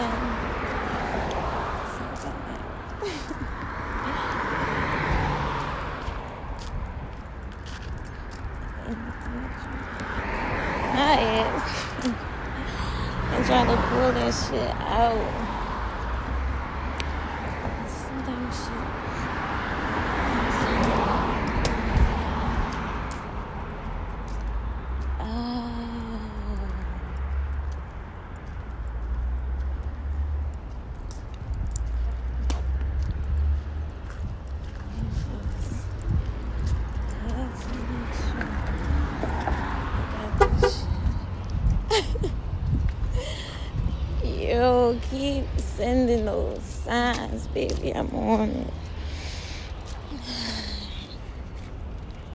been so I'm trying to pull that shit out. Sometimes shit. Yo, keep sending those signs, baby. I'm on it.